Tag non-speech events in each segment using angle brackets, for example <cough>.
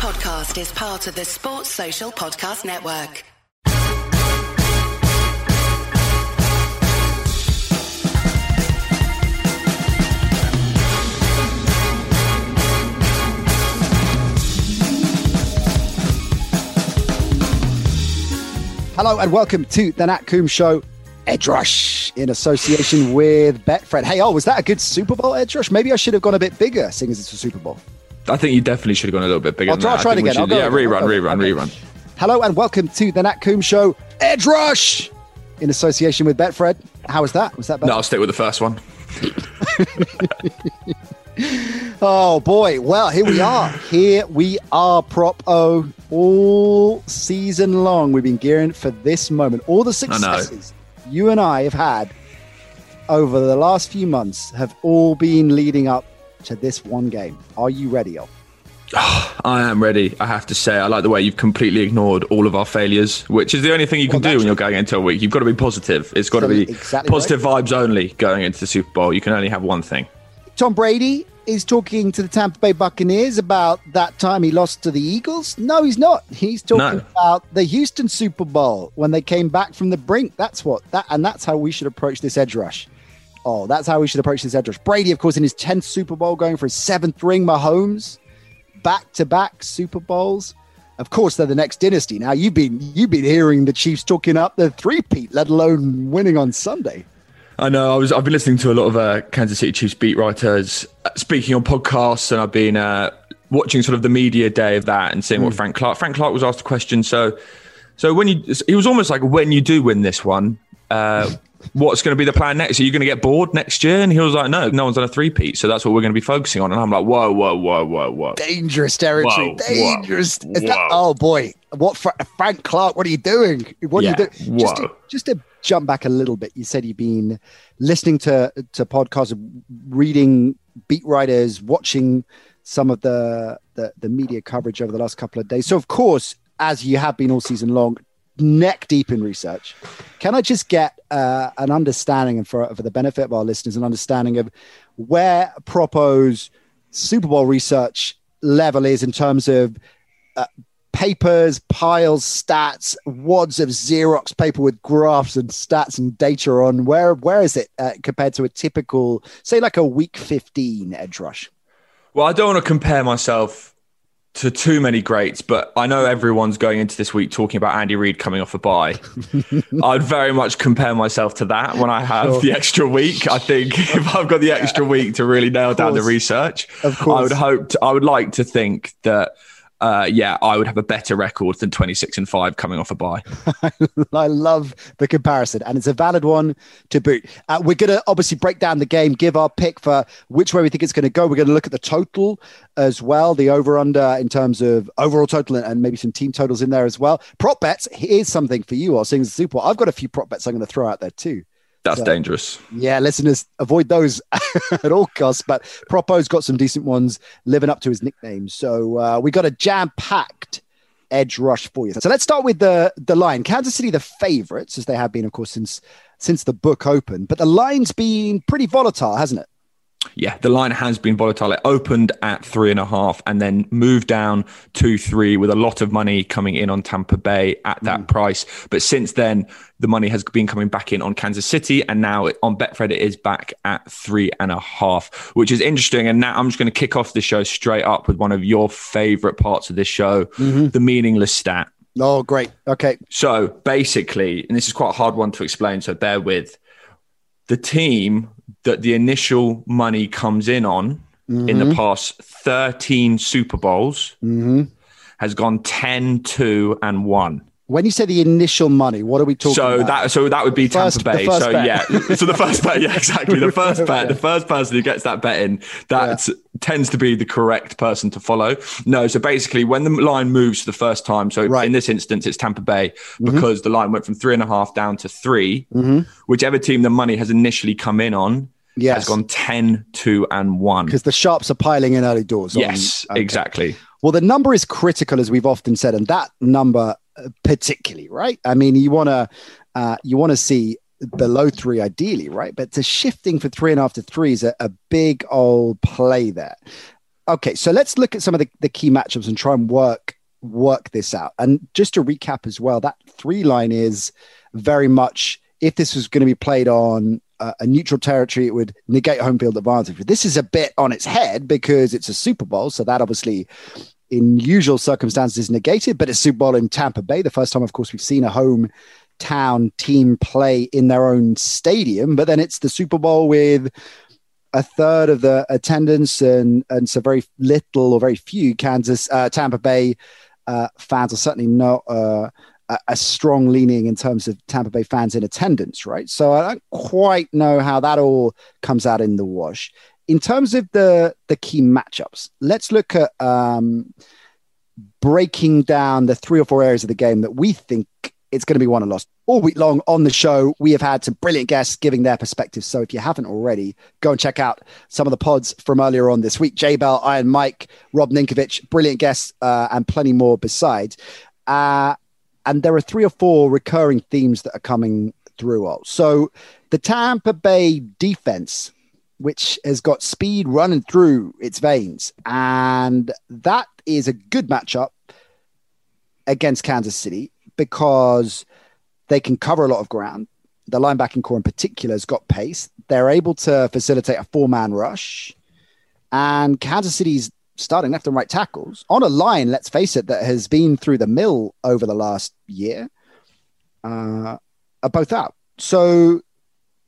podcast is part of the Sports Social Podcast Network. Hello and welcome to the Nat Coombs Show Edge Rush in association with Betfred. Hey, oh, was that a good Super Bowl Edge Rush? Maybe I should have gone a bit bigger, seeing as it's a Super Bowl. I think you definitely should have gone a little bit bigger. I'll try. Try it again. Should- yeah, again. rerun, rerun, again. rerun. Hello and welcome to the Nat Coombs Show Edge Rush in association with Betfred. How was that? Was that better? No, I'll stick with the first one. <laughs> Oh boy. Well, here we are. Here we are, Prop O. All season long, we've been gearing for this moment. All the successes you and I have had over the last few months have all been leading up to this one game. Are you ready, Ol? <sighs> I am ready. I have to say, I like the way you've completely ignored all of our failures, which is the only thing you can Well, do when you're going into a week. You've got to be positive. It's got to be Exactly positive vibes only going into the Super Bowl. You can only have one thing. Tom Brady is talking to the Tampa Bay Buccaneers about that time he lost to the Eagles. No, he's not. He's talking No. about the Houston Super Bowl when they came back from the brink. That's what that and that's how we should approach this edge rush. Oh, that's how we should approach this edge rush. Brady, of course, in his 10th Super Bowl, going for his seventh ring. Mahomes, back to back Super Bowls. Of course, they're the next dynasty. Now you've been you've been hearing the Chiefs talking up the three-peat, let alone winning on Sunday. I know. I was. I've been listening to a lot of uh, Kansas City Chiefs beat writers uh, speaking on podcasts, and I've been uh, watching sort of the media day of that and seeing what Frank Clark. Frank Clark was asked a question. So, so when you, he was almost like, when you do win this one, uh, what's going to be the plan next? Are you going to get bored next year? And he was like, no, no one's done a three-peat, so that's what we're going to be focusing on. And I'm like, whoa, whoa, whoa, whoa, whoa. dangerous territory. Whoa, dangerous. whoa, Is that- oh boy, what Fra- Frank Clark? What are you doing? What Yeah, are you doing? Just to, just to jump back a little bit, you said you've been listening to to podcasts, reading beat writers, watching some of the, the the media coverage over the last couple of days. So of course, as you have been all season long, neck deep in research. Can I just get uh, an understanding, and for for the benefit of our listeners, an understanding of where Propo's Super Bowl research level is in terms of uh, papers, piles, stats, wads of Xerox paper with graphs and stats and data on. Where where is it uh, compared to a typical, say, like a week fifteen edge rush? Well, I don't want to compare myself to too many greats, but I know everyone's going into this week talking about Andy Reid coming off a bye. <laughs> I'd very much compare myself to that when I have Sure. the extra week. I think <laughs> if I've got the extra week to really nail down the research, Of course. I would hope. To, I would like to think that. Uh, yeah, I would have a better record than 26 and 5 coming off a bye. <laughs> I love the comparison, and it's a valid one to boot. Uh, we're going to obviously break down the game, give our pick for which way we think it's going to go. We're going to look at the total as well, the over under in terms of overall total and, maybe some team totals in there as well. Prop bets, here's something for you all seeing Super I've got a few prop bets I'm going to throw out there too. That's So- dangerous. Yeah, listeners, avoid those <laughs> at all costs. But Propo's got some decent ones living up to his nickname. So uh, we got a jam packed edge rush for you. So let's start with the the line. Kansas City, the favorites, as they have been, of course, since since the book opened. But the line's been pretty volatile, hasn't it? Yeah, the line has been volatile. It opened at three and a half and then moved down to three with a lot of money coming in on Tampa Bay at that mm. price. But since then, the money has been coming back in on Kansas City. And now it, on Betfred, it is back at three and a half, which is interesting. And now I'm just going to kick off the show straight up with one of your favorite parts of this show mm-hmm. the meaningless stat. Oh, great. Okay. So basically, and this is quite a hard one to explain, so bear with the team that the initial money comes in on in the past 13 Super Bowls hmm has gone 10, 2, and 1. When you say the initial money, what are we talking So about? that so that would be Tampa First- the Bay. So bet. yeah, so the first bet, yeah, exactly. The <laughs> first bet, the first person who gets that bet in, that tends to be the correct person to follow. No, so basically, when the line moves for the first time, so Right. Mm-hmm. in this instance, it's Tampa Bay because the line went from three and a half down to 3 Mhm. Whichever team the money has initially come in on has gone 10, 2, and one. because the sharps are piling in early doors. on- Yes, okay. exactly. Well, the number is critical, as we've often said, and that number particularly, right? I mean, you want to uh, you want to see below three, ideally, right? But to shifting for three and a half to three is a, a big old play there. Okay, so let's look at some of the, the key matchups and try and work work this out. And just to recap as well, that three line is very much if this was going to be played on uh, a neutral territory, it would negate home field advantage. This is a bit on its head because it's a Super Bowl, so that obviously in usual circumstances negated, but it's Super Bowl in Tampa Bay. The first time, of course, we've seen a hometown team play in their own stadium, but then it's the Super Bowl with a third of the attendance and and so very little or very few Kansas uh, Tampa Bay uh, fans are certainly not uh, a, a, strong leaning in terms of Tampa Bay fans in attendance, right? So I don't quite know how that all comes out in the wash. In terms of the the key matchups, let's look at um, breaking down the three or four areas of the game that we think it's going to be won and lost. All week long on the show, we have had some brilliant guests giving their perspectives. So if you haven't already, go and check out some of the pods from earlier on this week. J Bell, Iron Mike, Rob Ninkovich, brilliant guests, uh, and plenty more besides. Uh, and there are three or four recurring themes that are coming through. So the Tampa Bay defense, which has got speed running through its veins, and that is a good matchup against Kansas City because they can cover a lot of ground. The linebacking core in particular has got pace. They're able to facilitate a four man rush. And Kansas City's starting left and right tackles on a line, let's face it, that has been through the mill over the last year, uh, are both out. So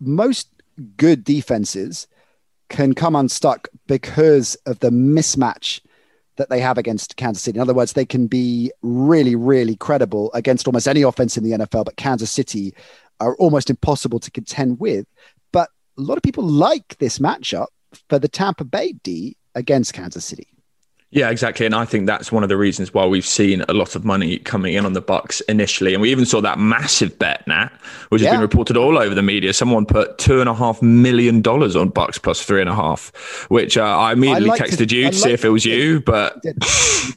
most good defenses can come unstuck because of the mismatch that they have against Kansas City. In other words, they can be really, really credible against almost any offense in the NFL, but Kansas City are almost impossible to contend with. But a lot of people like this matchup for the Tampa Bay D against Kansas City. Yeah, exactly. And I think that's one of the reasons why we've seen a lot of money coming in on the Bucks initially. And we even saw that massive bet, Nat, which yeah. has been reported all over the media. Someone put two and a half million dollars on Bucks plus three and a half, which uh, I immediately I texted to, you to see if it was you. But <laughs> you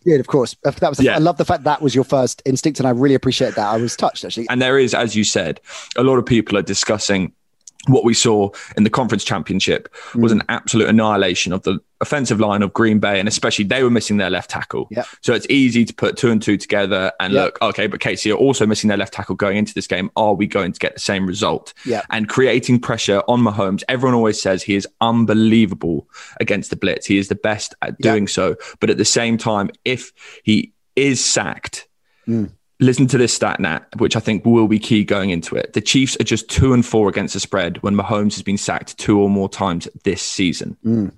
did, of course. That was. Yeah. I love the fact that was your first instinct, and I really appreciate that. I was touched actually. And there is, as you said, a lot of people are discussing what we saw in the conference championship was mm. an absolute annihilation of the offensive line of Green Bay, and especially they were missing their left tackle. Yep. So it's easy to put two and two together and yep. look, okay, but KC are also missing their left tackle going into this game. Are we going to get the same result? Yep. And creating pressure on Mahomes. Everyone always says he is unbelievable against the blitz. He is the best at doing so. But at the same time, if he is sacked, mm listen to this stat, Nat, which I think will be key going into it. The Chiefs are just two and four against the spread when Mahomes has been sacked two or more times this season. Mm.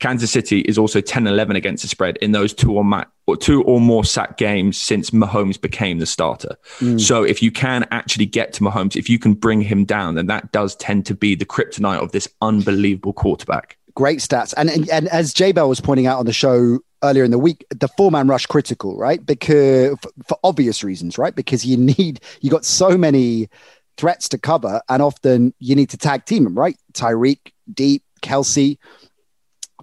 Kansas City is also 10 11 against the spread in those two or, ma- or two or more sack games since Mahomes became the starter. Mm. So if you can actually get to Mahomes, if you can bring him down, then that does tend to be the kryptonite of this unbelievable quarterback. Great stats. And, and, and as J Bell was pointing out on the show earlier in the week, the four man rush critical, right? Because for, for obvious reasons, right? Because you need, you got so many threats to cover, and often you need to tag team them, right? Tyreek, deep, Kelsey.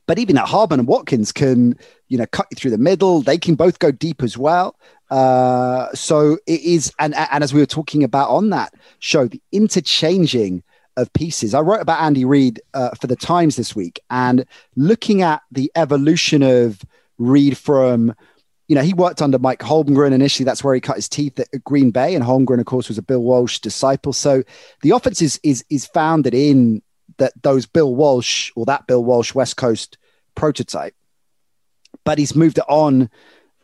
But even that Hardman and Watkins can, you know, cut you through the middle. They can both go deep as well. Uh, so it is, and and as we were talking about on that show, the interchanging of pieces. I wrote about Andy Reid uh, for the Times this week, and looking at the evolution of Reid from, you know, he worked under Mike Holmgren initially. That's where he cut his teeth at Green Bay, and Holmgren, of course, was a Bill Walsh disciple. So the offense is is is founded in that those Bill Walsh or that Bill Walsh West Coast prototype, but he's moved it on.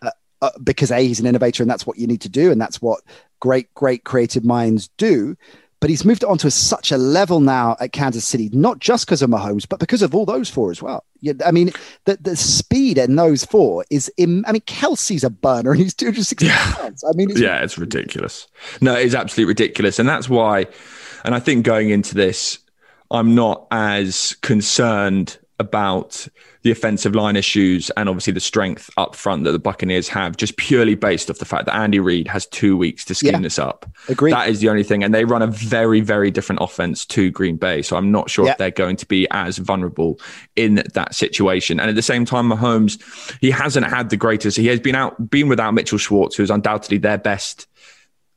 Uh, uh, because a he's an innovator and that's what you need to do and that's what great great creative minds do but he's moved on to such a level now at Kansas City, not just because of Mahomes, but because of all those four as well. Yeah, I mean, the, the speed in those four is, in, I mean, Kelsey's a burner and he's 260 yeah. pounds. I mean, it's yeah, it's ridiculous. No, it's absolutely ridiculous. And that's why, and I think going into this, I'm not as concerned about the offensive line issues and obviously the strength up front that the Buccaneers have, just purely based off the fact that Andy Reid has two weeks to scheme yeah. this up. Agreed. That is the only thing. And they run a very, very different offense to Green Bay. So I'm not sure yeah. if they're going to be as vulnerable in that situation. And at the same time, Mahomes, he hasn't had the greatest. He has been out, been without Mitchell Schwartz, who's undoubtedly their best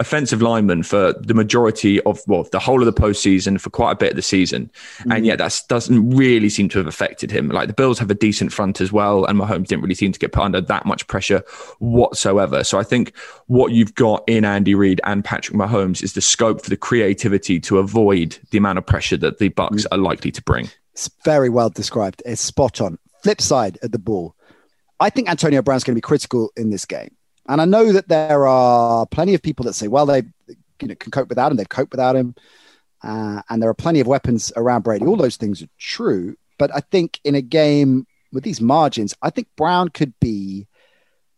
offensive lineman for the majority of well the whole of the postseason for quite a bit of the season, mm-hmm. and yet that doesn't really seem to have affected him. Like the Bills have a decent front as well, and Mahomes didn't really seem to get put under that much pressure whatsoever. So I think what you've got in Andy Reid and Patrick Mahomes is the scope for the creativity to avoid the amount of pressure that the Bucks mm-hmm. are likely to bring. It's very well described. It's spot on. Flip side of the ball. I think Antonio Brown's going to be critical in this game. And I know that there are plenty of people that say, well, they you know, can cope without him. They've coped without him. Uh, and there are plenty of weapons around Brady. All those things are true. But I think in a game with these margins, I think Brown could be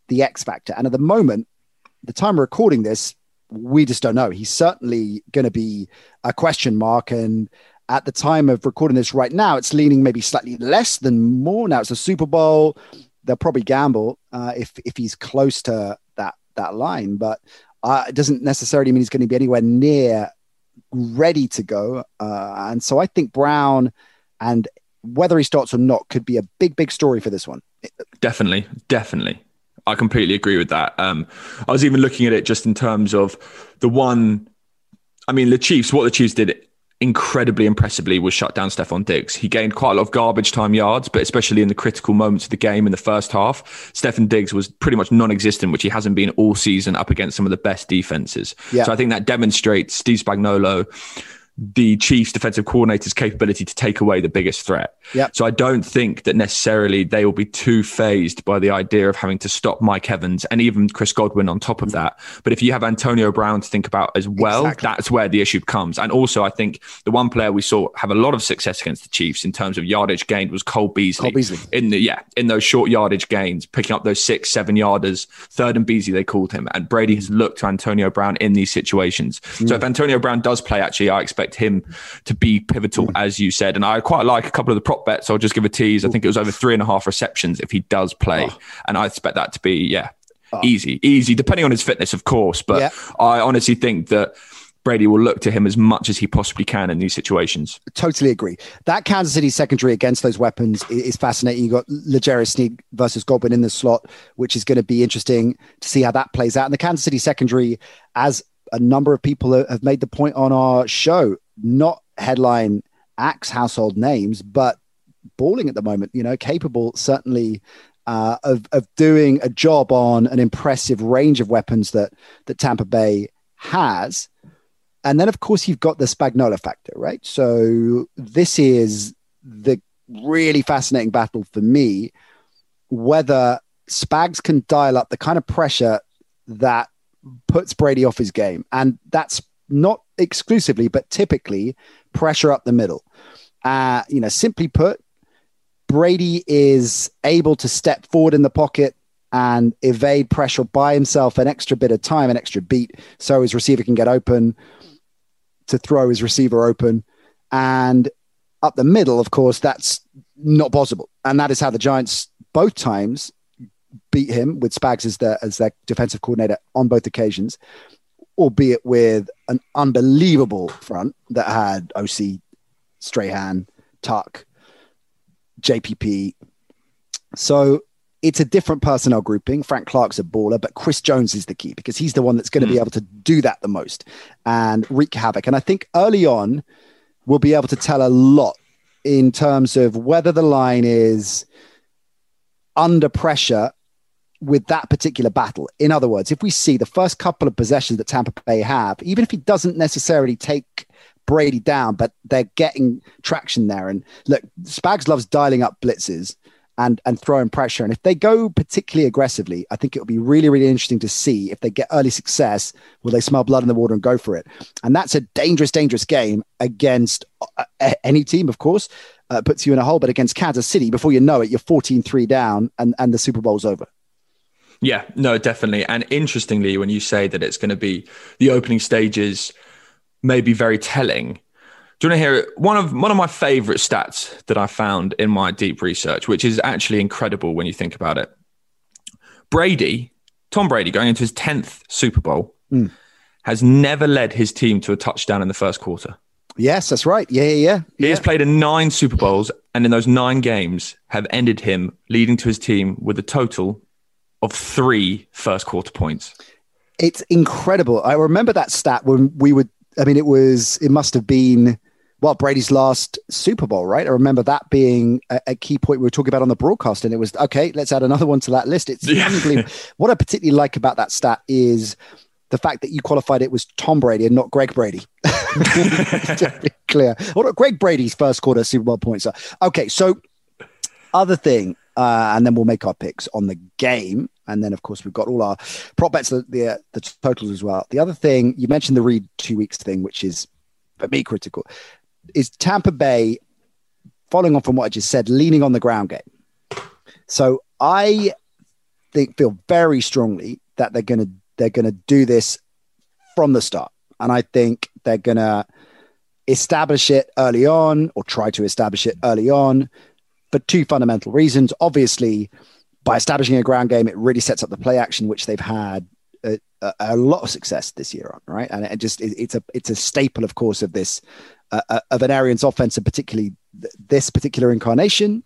the X factor. And at the moment, the time we're recording this, we just don't know. He's certainly going to be a question mark. And at the time of recording this right now, it's leaning maybe slightly less than more. Now it's a Super Bowl they'll probably gamble uh, if if he's close to that that line, but uh, it doesn't necessarily mean he's going to be anywhere near ready to go. Uh, and so I think Brown and whether he starts or not could be a big big story for this one. Definitely, definitely. I completely agree with that. Um, I was even looking at it just in terms of the one. I mean, the Chiefs. What the Chiefs did incredibly impressively was shut down Stefon Diggs. He gained quite a lot of garbage time yards, but especially in the critical moments of the game in the first half, Stefon Diggs was pretty much non-existent, which he hasn't been all season up against some of the best defenses. Yeah. So I think that demonstrates Steve Spagnuolo the Chiefs defensive coordinator's capability to take away the biggest threat. Yep. So I don't think that necessarily they will be too phased by the idea of having to stop Mike Evans and even Chris Godwin on top of that. But if you have Antonio Brown to think about as well, exactly. that's where the issue comes. And also, I think the one player we saw have a lot of success against the Chiefs in terms of yardage gained was Cole Beasley. Cole Beasley. In the yeah, in those short yardage gains, picking up those six, seven yarders, third and Beasley they called him. And Brady has looked to Antonio Brown in these situations. Mm. So if Antonio Brown does play, actually, I expect him to be pivotal, mm. as you said. And I quite like a couple of the prop bets. I'll just give a tease. I think it was over three and a half receptions if he does play. Oh. And I expect that to be, yeah, oh. easy, easy, depending on his fitness, of course. But yeah. I honestly think that. Brady will look to him as much as he possibly can in these situations. Totally agree. That Kansas City secondary against those weapons is fascinating. You got L'Jarius Sneed versus Godwin in the slot, which is going to be interesting to see how that plays out. And the Kansas City secondary, as a number of people have made the point on our show, not headline acts household names, but balling at the moment, you know, capable certainly uh, of, of doing a job on an impressive range of weapons that, that Tampa Bay has. And then, of course, you've got the Spagnuolo factor, right? So this is the really fascinating battle for me whether Spags can dial up the kind of pressure that puts Brady off his game. And that's not exclusively, but typically pressure up the middle. Uh, you know, simply put, Brady is able to step forward in the pocket and evade pressure by himself an extra bit of time, an extra beat, so his receiver can get open to throw his receiver open. And up the middle, of course, that's not possible. And that is how the Giants both times beat him with Spags as their as their defensive coordinator on both occasions albeit with an unbelievable front that had Osi, Strahan, Tuck, JPP. So it's a different personnel grouping. Frank Clark's a baller, but Chris Jones is the key because he's the one that's going to mm. be hmm. able to do that the most and wreak havoc. And I think early on, we'll be able to tell a lot in terms of whether the line is under pressure with that particular battle. In other words, if we see the first couple of possessions that Tampa Bay have, even if he doesn't necessarily take Brady down, but they're getting traction there. And look, Spags loves dialing up blitzes and and throwing pressure. And if they go particularly aggressively, I think it'll be really, really interesting to see if they get early success, will they smell blood in the water and go for it? And that's a dangerous, dangerous game against uh, any team, of course. Uh, puts you in a hole, but against Kansas City, before you know it, you're 14 3 down and, and the Super Bowl's over. Yeah, no, definitely. And interestingly, when you say that it's going to be the opening stages, may be very telling. Do you want to hear one of one of my favorite stats that I found in my deep research, which is actually incredible when you think about it? Brady, Tom Brady, going into his tenth Super Bowl, mm. has never led his team to a touchdown in the first quarter. Yes, that's right. Yeah, yeah, yeah. He has played in nine Super Bowls, and in those nine games, have ended him leading to his team with a total of three first quarter points. It's incredible. I remember that stat when we would. I mean, it was. It must have been well Brady's last Super Bowl, right? I remember that being a, a, key point we were talking about on the broadcast, and it was okay. Let's add another one to that list. It's yeah. unbelievable. <laughs> what I particularly like about that stat is the fact that you qualified it was Tom Brady and not Greg Brady. <laughs> to be clear, well, Greg Brady's first quarter Super Bowl points. Are. Okay, so other thing, uh, and then we'll make our picks on the game. And then, of course, we've got all our prop bets, the, the, totals as well. The other thing, you mentioned the Reid two weeks thing, which is for me critical, is Tampa Bay, following on from what I just said, leaning on the ground game. So I think feel very strongly that they're going to they're going to do this from the start, and I think they're going to establish it early on or try to establish it early on for two fundamental reasons. Obviously, by establishing a ground game, it really sets up the play action, which they've had a, a, lot of success this year on, right? And it just it, it's a it's a staple, of course, of this uh, uh of an Arians offense, and particularly th- this particular incarnation,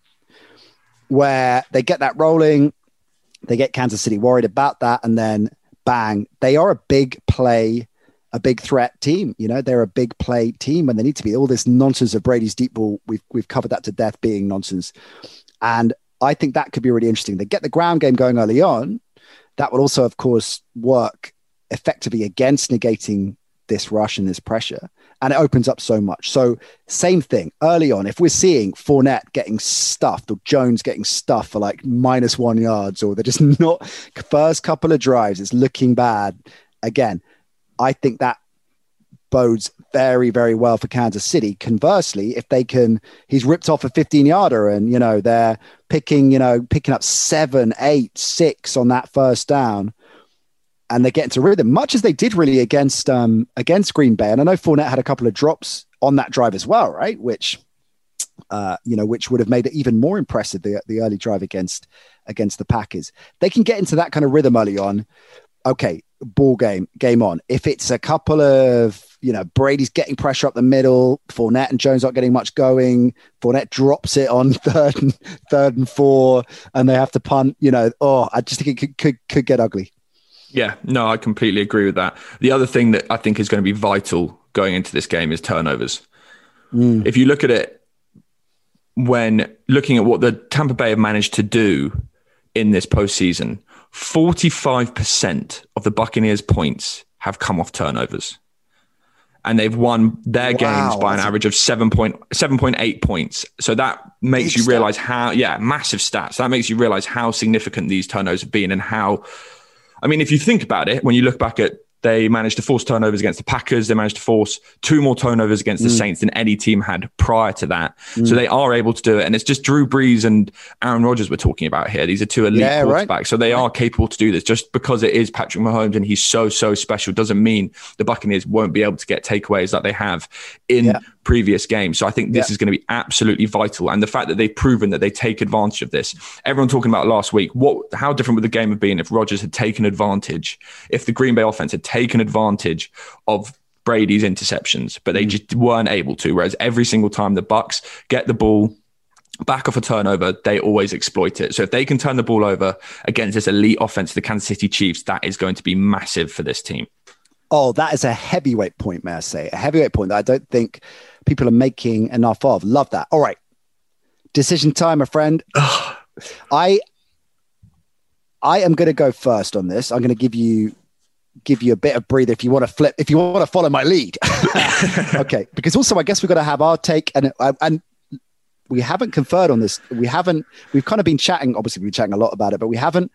where they get that rolling, they get Kansas City worried about that, and then bang, they are a big play a big threat team. You know, they're a big play team when they need to be. All this nonsense of Brady's deep ball, we've we've covered that to death being nonsense. And I think that could be really interesting. They get the ground game going early on. That will also, of course, work effectively against negating this rush and this pressure. And it opens up so much. So, same thing early on. If we're seeing Fournette getting stuffed or Jones getting stuffed for like minus one yards, or they're just <laughs> not first couple of drives, it's looking bad. Again, I think that bodes very, very well for Kansas City. Conversely, if they can, he's ripped off a 15 yarder and, you know, they're picking, you know, picking up seven, eight, six on that first down and they're getting to rhythm, much as they did really against, um, against Green Bay. And I know Fournette had a couple of drops on that drive as well, right? Which, uh, you know, which would have made it even more impressive the, the early drive against against the Packers. They can get into that kind of rhythm early on. Okay, ball game, game on. If it's a couple of, you know, Brady's getting pressure up the middle, Fournette and Jones aren't getting much going. Fournette drops it on <laughs> third and third and four, and they have to punt. You know, oh, I just think it could could, could get ugly. Yeah, no, I completely agree with that. The other thing that I think is going to be vital going into this game is turnovers. Mm. If you look at it, when looking at what the Tampa Bay have managed to do in this postseason, 45% of the Buccaneers' points have come off turnovers. And they've won their wow, games by an average of 7.7.8 points. So that makes you realize how, yeah, massive stats. That makes you realize how significant these turnovers have been and how, I mean, if you think about it, when you look back at they managed to force turnovers against the Packers. They managed to force two more turnovers against the mm. Saints than any team had prior to that. Mm. So they are able to do it. And it's just Drew Brees and Aaron Rodgers we're talking about here. These are two elite yeah, quarterbacks. Right. So they are capable to do this. Just because it is Patrick Mahomes and he's so, so special doesn't mean the Buccaneers won't be able to get takeaways that they have in yeah previous games. So I think this yeah. is going to be absolutely vital. And the fact that they've proven that they take advantage of this. Everyone talking about last week, what how different would the game have been if Rodgers had taken advantage, if the Green Bay offense had taken advantage of Brady's interceptions, but they mm. just weren't able to. Whereas every single time the Bucks get the ball back off a turnover, they always exploit it. So if they can turn the ball over against this elite offense, the Kansas City Chiefs, that is going to be massive for this team. Oh, that is a heavyweight point, may I say? A heavyweight point that I don't think people are making enough of. Love that. All right. Decision time, my friend. <sighs> I I am going to go first on this. I'm going to give you give you a bit of breather if you want to flip if you want to follow my lead. <laughs> okay, because also I guess we've got to have our take and and we haven't conferred on this. We haven't. We've kind of been chatting. Obviously, we've been chatting a lot about it, but we haven't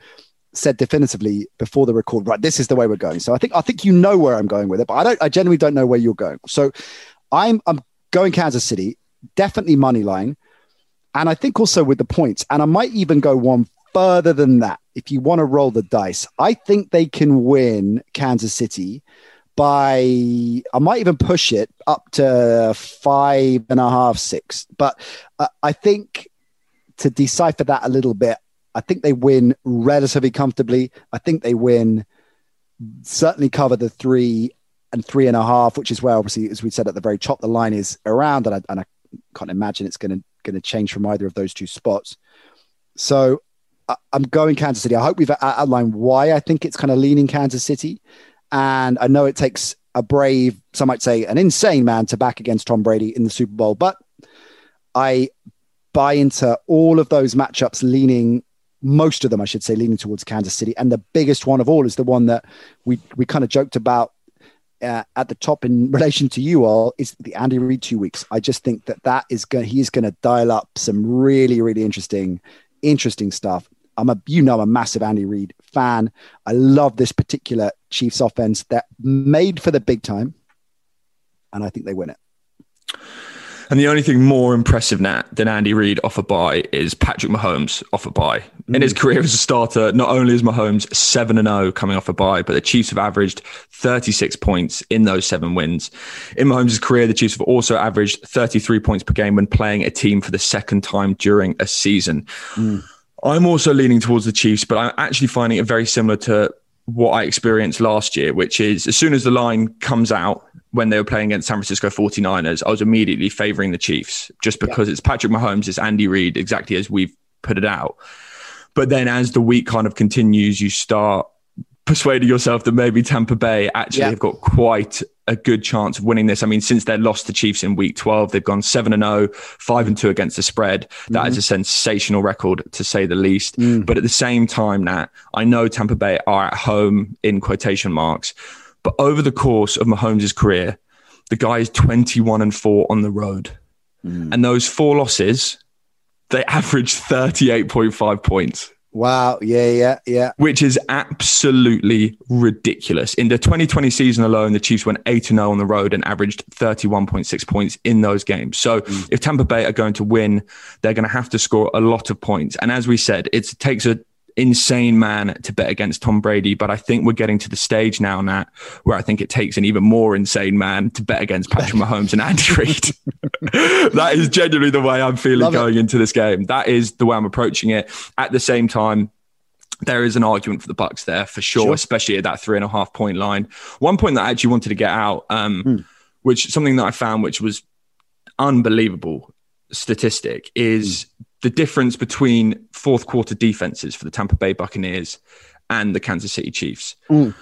said definitively before the record. Right, this is the way we're going. So I think I think you know where I'm going with it, but I don't. I genuinely don't know where you're going. So I'm I'm going Kansas City, definitely money line. And I think also with the points, and I might even go one further than that. If you want to roll the dice, I think they can win Kansas City by, I might even push it up to five and a half, six. But uh, I think to decipher that a little bit, I think they win relatively comfortably. I think they win, certainly cover the three and three and a half, which is where obviously, as we said at the very top, the line is around, and I, and I can't imagine it's going to going to change from either of those two spots. So I'm going Kansas City. I hope we've outlined why I think it's kind of leaning Kansas City. And I know it takes a brave, some might say an insane man to back against Tom Brady in the Super Bowl, but I buy into all of those matchups leaning most of them, I should say, leaning towards Kansas City. And the biggest one of all is the one that we we kind of joked about uh, at the top in <laughs> relation to you all is the Andy Reid two weeks. I just think that that is going he's going to dial up some really really interesting interesting stuff. I'm a you know I'm a massive Andy Reid fan. I love this particular Chiefs offense that made for the big time, and I think they win it. And the only thing more impressive than Andy Reid off a bye is Patrick Mahomes off a bye. In his mm. career as a starter, not only is Mahomes 7 and 0 coming off a bye, but the Chiefs have averaged 36 points in those seven wins. In Mahomes' career, the Chiefs have also averaged 33 points per game when playing a team for the second time during a season. Mm. I'm also leaning towards the Chiefs, but I'm actually finding it very similar to what I experienced last year, which is as soon as the line comes out when they were playing against San Francisco 49ers, I was immediately favoring the Chiefs just because yeah. it's Patrick Mahomes, it's Andy Reid, exactly as we've put it out. But then as the week kind of continues, you start persuading yourself that maybe Tampa Bay actually yeah. have got quite a good chance of winning this. I mean, since they lost the Chiefs in week 12, they've gone 7 and 0, 5 and 2 against the spread. That mm-hmm. is a sensational record to say the least. Mm. But at the same time, Nat, I know Tampa Bay are at home in quotation marks. But over the course of Mahomes' career, the guy is 21 and 4 on the road. Mm. And those four losses, they <laughs> average 38.5 points. Wow. Yeah, yeah, yeah. Which is absolutely ridiculous. In the 2020 season alone, the Chiefs went 8 0 on the road and averaged 31.6 points in those games. So mm. if Tampa Bay are going to win, they're going to have to score a lot of points. And as we said, it takes a insane man to bet against Tom Brady, but I think we're getting to the stage now, Nat, where I think it takes an even more insane man to bet against Patrick Mahomes and Andy Reid. <laughs> that is genuinely the way I'm feeling Love going it. into this game. That is the way I'm approaching it. At the same time, there is an argument for the Bucks there for sure, sure. especially at that three and a half point line. One point that I actually wanted to get out, um, hmm. which something that I found which was unbelievable statistic is hmm the difference between fourth quarter defenses for the Tampa Bay Buccaneers and the Kansas City Chiefs. Mm.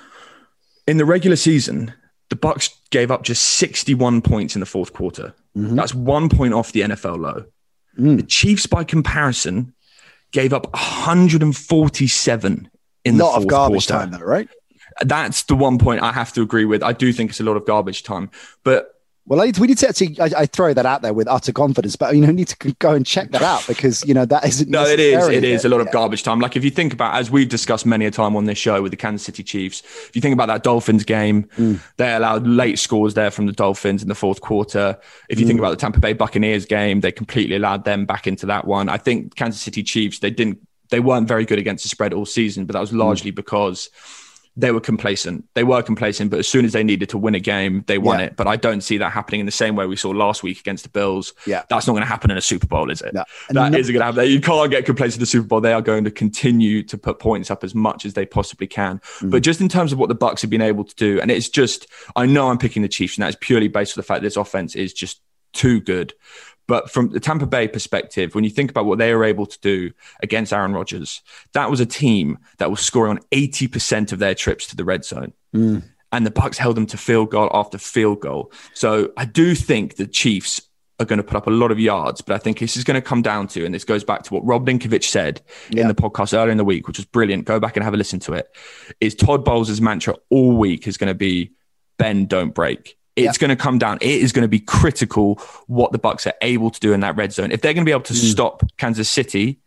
In the regular season, the Bucks gave up just 61 points in the fourth quarter. Mm-hmm. That's one point off the NFL low. Mm. The Chiefs, by comparison, gave up 147 in the lot fourth of garbage quarter. time, though, right? That's the one point I have to agree with. I do think it's a lot of garbage time, but well, I, we need to actually. I, I, throw that out there with utter confidence, but you know, need to go and check that out because you know that isn't. no, it is. It is a lot of garbage time. Like if you think about, as we've discussed many a time on this show with the Kansas City Chiefs, if you think about that Dolphins game, mm. they allowed late scores there from the Dolphins in the fourth quarter. If you mm. think about the Tampa Bay Buccaneers game, they completely allowed them back into that one. I think Kansas City Chiefs, they didn't, they weren't very good against the spread all season, but that was mm. largely mm. because they were complacent. They were complacent, but as soon as they needed to win a game, they won yeah. it. But I don't see that happening in the same way we saw last week against the Bills. Yeah. That's not going to happen in a Super Bowl, is it? No. That no, isn't going to happen. You can't get complacent in the Super Bowl. They are going to continue to put points up as much as they possibly can. Mm-hmm. But just in terms of what the Bucks have been able to do, and it's just, I know I'm picking the Chiefs, and that is purely based on the fact that this offense is just too good. But from the Tampa Bay perspective, when you think about what they were able to do against Aaron Rodgers, that was a team that was scoring on 80% of their trips to the red zone. Mm. And the Bucks held them to field goal after field goal. So I do think the Chiefs are going to put up a lot of yards, but I think this is going to come down to, and this goes back to what Rob Ninkovich said yeah. in the podcast earlier in the week, which was brilliant. Go back and have a listen to it. Is Todd Bowles' mantra all week is going to be bend, don't break. It's going to come down. It is going to be critical what the Bucks are able to do in that red zone. If they're going to be able to mm. stop Kansas City,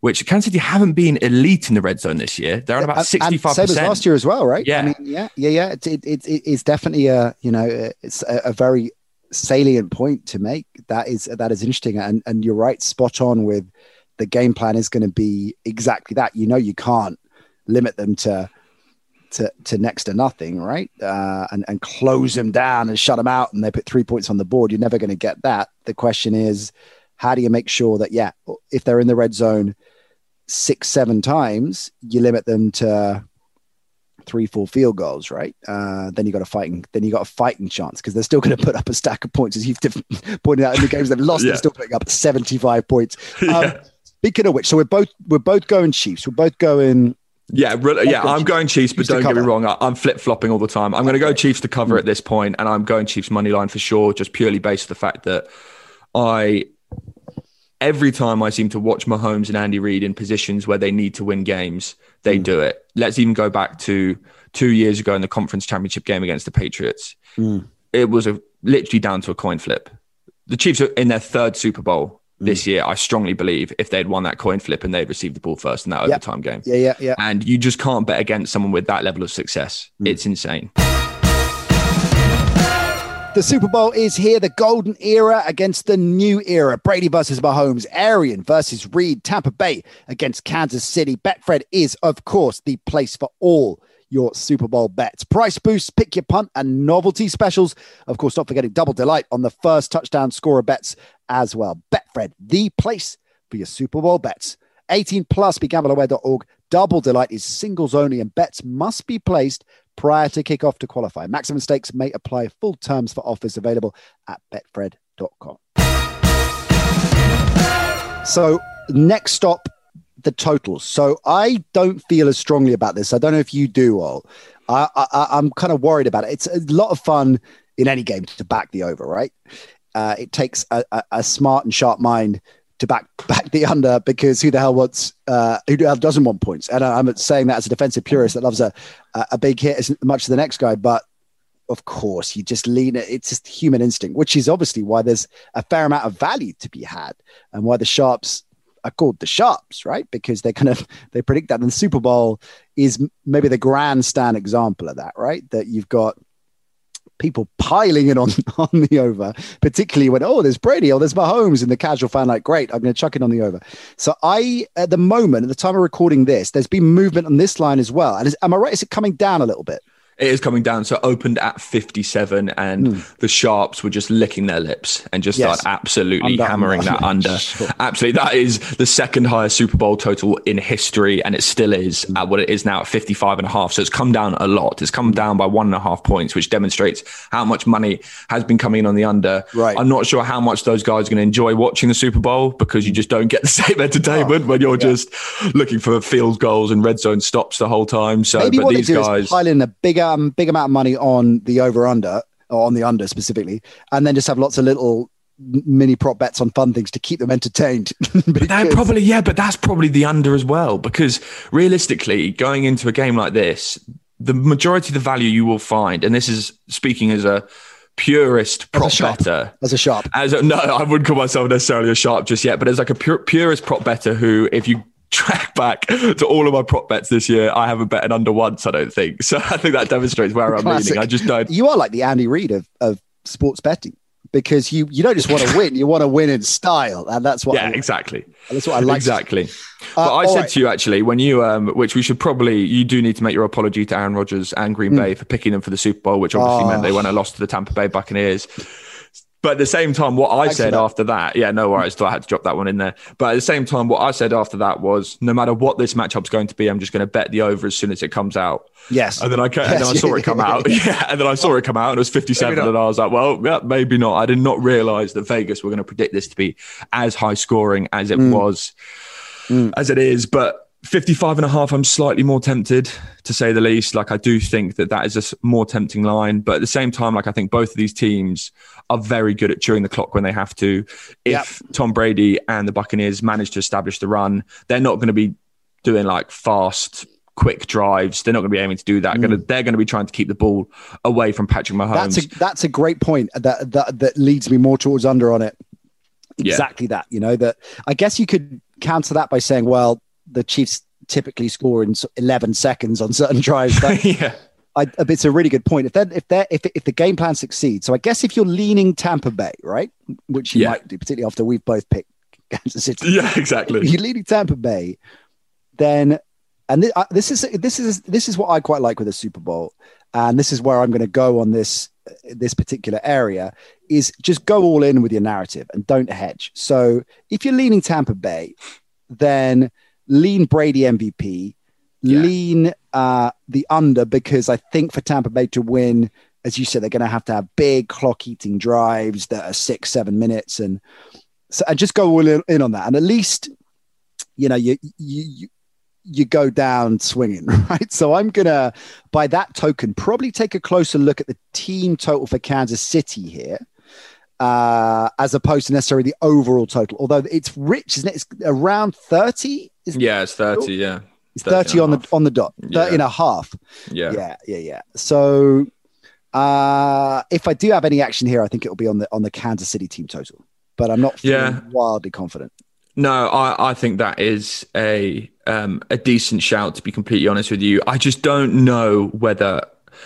which Kansas City haven't been elite in the red zone this year. They're on about sixty five percent. Same as last year as well, right? Yeah, I mean, yeah, yeah, yeah. It, it, it, it's definitely a you know it's a, a, very salient point to make. That is that is interesting, and and you're right, spot on with the game plan is going to be exactly that. You know, you can't limit them to to, to next to nothing, right? Uh, and, and close them down and shut them out, and they put three points on the board. You're never going to get that. The question is, how do you make sure that, yeah, if they're in the red zone six, seven times, you limit them to three, four field goals, right? Uh, then you got a fighting, then you got a fighting chance because they're still going to put up a stack of points, as you've <laughs> pointed out in the games they've lost. yeah. They're still putting up 75 points. <laughs> Um, yeah Speaking of which, so we're both we're both going Chiefs. We're both going. Yeah, yeah, I'm going Chiefs, but Chiefs don't get me wrong. I, I'm flip flopping all the time. I'm going to go Chiefs to cover at this point, and I'm going Chiefs money line for sure, just purely based on the fact that I every time I seem to watch Mahomes and Andy Reid in positions where they need to win games, they do it. Let's even go back to two years ago in the conference championship game against the Patriots. It was a literally down to a coin flip. The Chiefs are in their third Super Bowl this mm. year. I strongly believe if they'd won that coin flip and they'd received the ball first in that overtime game. Yeah, yeah, yeah. And you just can't bet against someone with that level of success. Mm. It's insane. The Super Bowl is here, the golden era against the new era. Brady versus Mahomes, Arian versus Reid, Tampa Bay against Kansas City. Betfred is, of course, the place for all your Super Bowl bets. Price boosts, pick your punt, and novelty specials. Of course, not forgetting double delight on the first touchdown scorer bets as well. Betfred, the place for your Super Bowl bets. 18 plus, begambleaware.org. Double delight is singles only, and bets must be placed prior to kickoff to qualify. Maximum stakes may apply. Full terms for offers available at betfred.com. So, next stop, the totals. So, I don't feel as strongly about this. I don't know if you do, all. I, I, I'm kind of worried about it. It's a lot of fun in any game to back the over, right? Uh, it takes a, a, a smart and sharp mind to back <laughs> back the under because who the hell wants uh, who the hell doesn't want points? And I- I'm saying that as a defensive purist that loves a a a big hit as much as the next guy, but of course you just lean it. It's just human instinct, which is obviously why there's a fair amount of value to be had, and why the sharps are called the sharps, right? Because they kind of <laughs> they predict that. And the Super Bowl is maybe the grandstand example of that, right? That you've got people piling in on <laughs> on the over, particularly when oh there's Brady oh there's Mahomes, and the casual fan like great, I'm going to chuck it on the over. So I at the moment at the time of recording this, there's been movement on this line as well. And is, am I right? Is it coming down a little bit? It is coming down. So opened at 57, and hmm. the sharps were just licking their lips and just Yes. start absolutely Under, hammering under. that <laughs> under. Sure. Absolutely. That is the second highest Super Bowl total in history, and it still is hmm. at what it is now at 55 and a half. So it's come down a lot. It's come down by one and a half points, which demonstrates how much money has been coming in on the under. Right. I'm not sure how much those guys are going to enjoy watching the Super Bowl because you hmm. just don't get the <laughs> same entertainment oh, when you're just looking for field goals and red zone stops the whole time. So, Maybe but these guys. pile in a big um big amount of money on the over under or on the under specifically, and then just have lots of little mini prop bets on fun things to keep them entertained. <laughs> That probably yeah, but that's probably the under as well because realistically, going into a game like this, the majority of the value you will find, and this is speaking as a purist prop sharp. better. as a sharp. As a, no, I wouldn't call myself necessarily a sharp just yet, but as like a pure, purist prop bettor who, if you track back to all of my prop bets this year, I haven't bet an under once. I don't think so. I think that demonstrates where I'm Classic. leaning. I just don't. You are like the Andy Reid of, of sports betting because you you don't just want to <laughs> win, you want to win in style, and that's what Yeah, I, exactly. that's what I like. Exactly. But uh, I said right. to you actually when you, um, which we should probably, you do need to make your apology to Aaron Rodgers and Green hmm. Bay for picking them for the Super Bowl, which obviously. Oh. meant ah. they went and lost to the Tampa Bay Buccaneers. But at the same time, what I Thanks said after that, yeah, no worries. So I had to drop that one in there. But at the same time, what I said after that was, no matter what this matchup's going to be, I'm just going to bet the over as soon as it comes out. Yes, And then I, and then I saw it come out. <laughs> Yeah. And then I saw it come out and it was 57. And I was like, well, yeah, maybe not. I did not realize that Vegas were going to predict this to be as high scoring as it was, as it is. But 55 and a half, I'm slightly more tempted to say the least. Like, I do think that that is a more tempting line. But at the same time, like, I think both of these teams are very good at chewing the clock when they have to. If Tom Brady and the Buccaneers manage to establish the run, they're not going to be doing like fast, quick drives. They're not going to be aiming to do that. Gonna, mm. they're going to be trying to keep the ball away from Patrick Mahomes. that's a that's a great point. That that that leads me more towards under on it. Yeah. Exactly that. You know that. I guess you could counter that by saying, well, the Chiefs typically score in 11 seconds on certain drives. That, <laughs> yeah. I, it's a really good point. If that if that if if the game plan succeeds, so I guess if you're leaning Tampa Bay, right, which you Yeah. might do, particularly after we've both picked Kansas City, Yeah, exactly. if you're leaning Tampa Bay, then and thi- uh, this is this is this is what I quite like with the Super Bowl, and this is where I'm going to go on this this particular area is just go all in with your narrative and don't hedge. So if you're leaning Tampa Bay, then lean Brady MVP, Yeah. lean uh, the under because I think for Tampa Bay to win, as you said, they're going to have to have big clock eating drives that are six seven minutes and so and just go all in, in on that and at least you know, you you you go down swinging, <laughs> right? So I'm gonna, by that token, probably take a closer look at the team total for Kansas City here. Uh, as opposed to necessarily the overall total, although it's rich, isn't it? It's around 30. Yeah, it's 30. Yeah. It's 30, 30 on the on the dot, 30 yeah. and a half. Yeah. Yeah. Yeah. Yeah. So uh, if I do have any action here, I think it'll be on the on the Kansas City team total, but I'm not yeah. wildly confident. No, I, I think that is a um, a decent shout. To be completely honest with you, I just don't know whether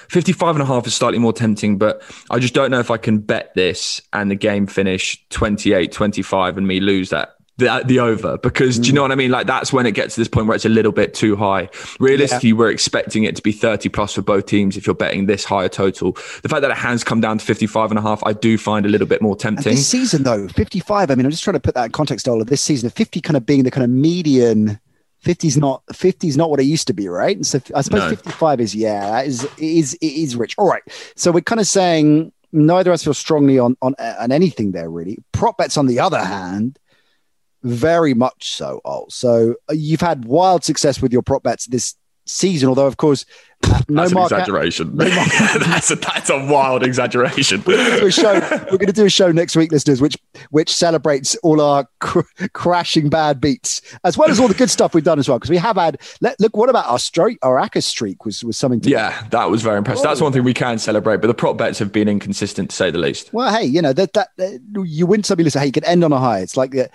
55 and a half is slightly more tempting, but I just don't know if I can bet this and the game finish 28 25 and me lose that the, the over because do you mm. know what I mean? Like that's when it gets to this point where it's a little bit too high. Realistically, yeah. we're expecting it to be 30 plus for both teams if you're betting this higher total. The fact that it has come down to 55 and a half, I do find a little bit more tempting. And this season though, 55, I mean, I'm just trying to put that in context all of this season, 50 kind of being the kind of median 50 is not 50 is not what it used to be, right? And so I suppose no. 55 is yeah, that is it is it is rich. All right. So we're kind of saying neither of us feel strongly on on on anything there really. Prop bets on the other hand very much so, Alt. So uh, you've had wild success with your prop bets this season, although of course no that's an exaggeration. No <laughs> that's, a, that's a wild exaggeration. we're, going show, we're going to do a show next week, listeners, which which celebrates all our cr- crashing bad beats, as well as all the good stuff we've done as well. Because we have had. Let, look, what about our streak? Our Acca streak was was something. To yeah, that was very impressive. Oh. That's one thing we can celebrate. But the prop bets have been inconsistent, to say the least. Well, hey, you know that that, that you win something. Listen, hey, you can end on a high. It's like the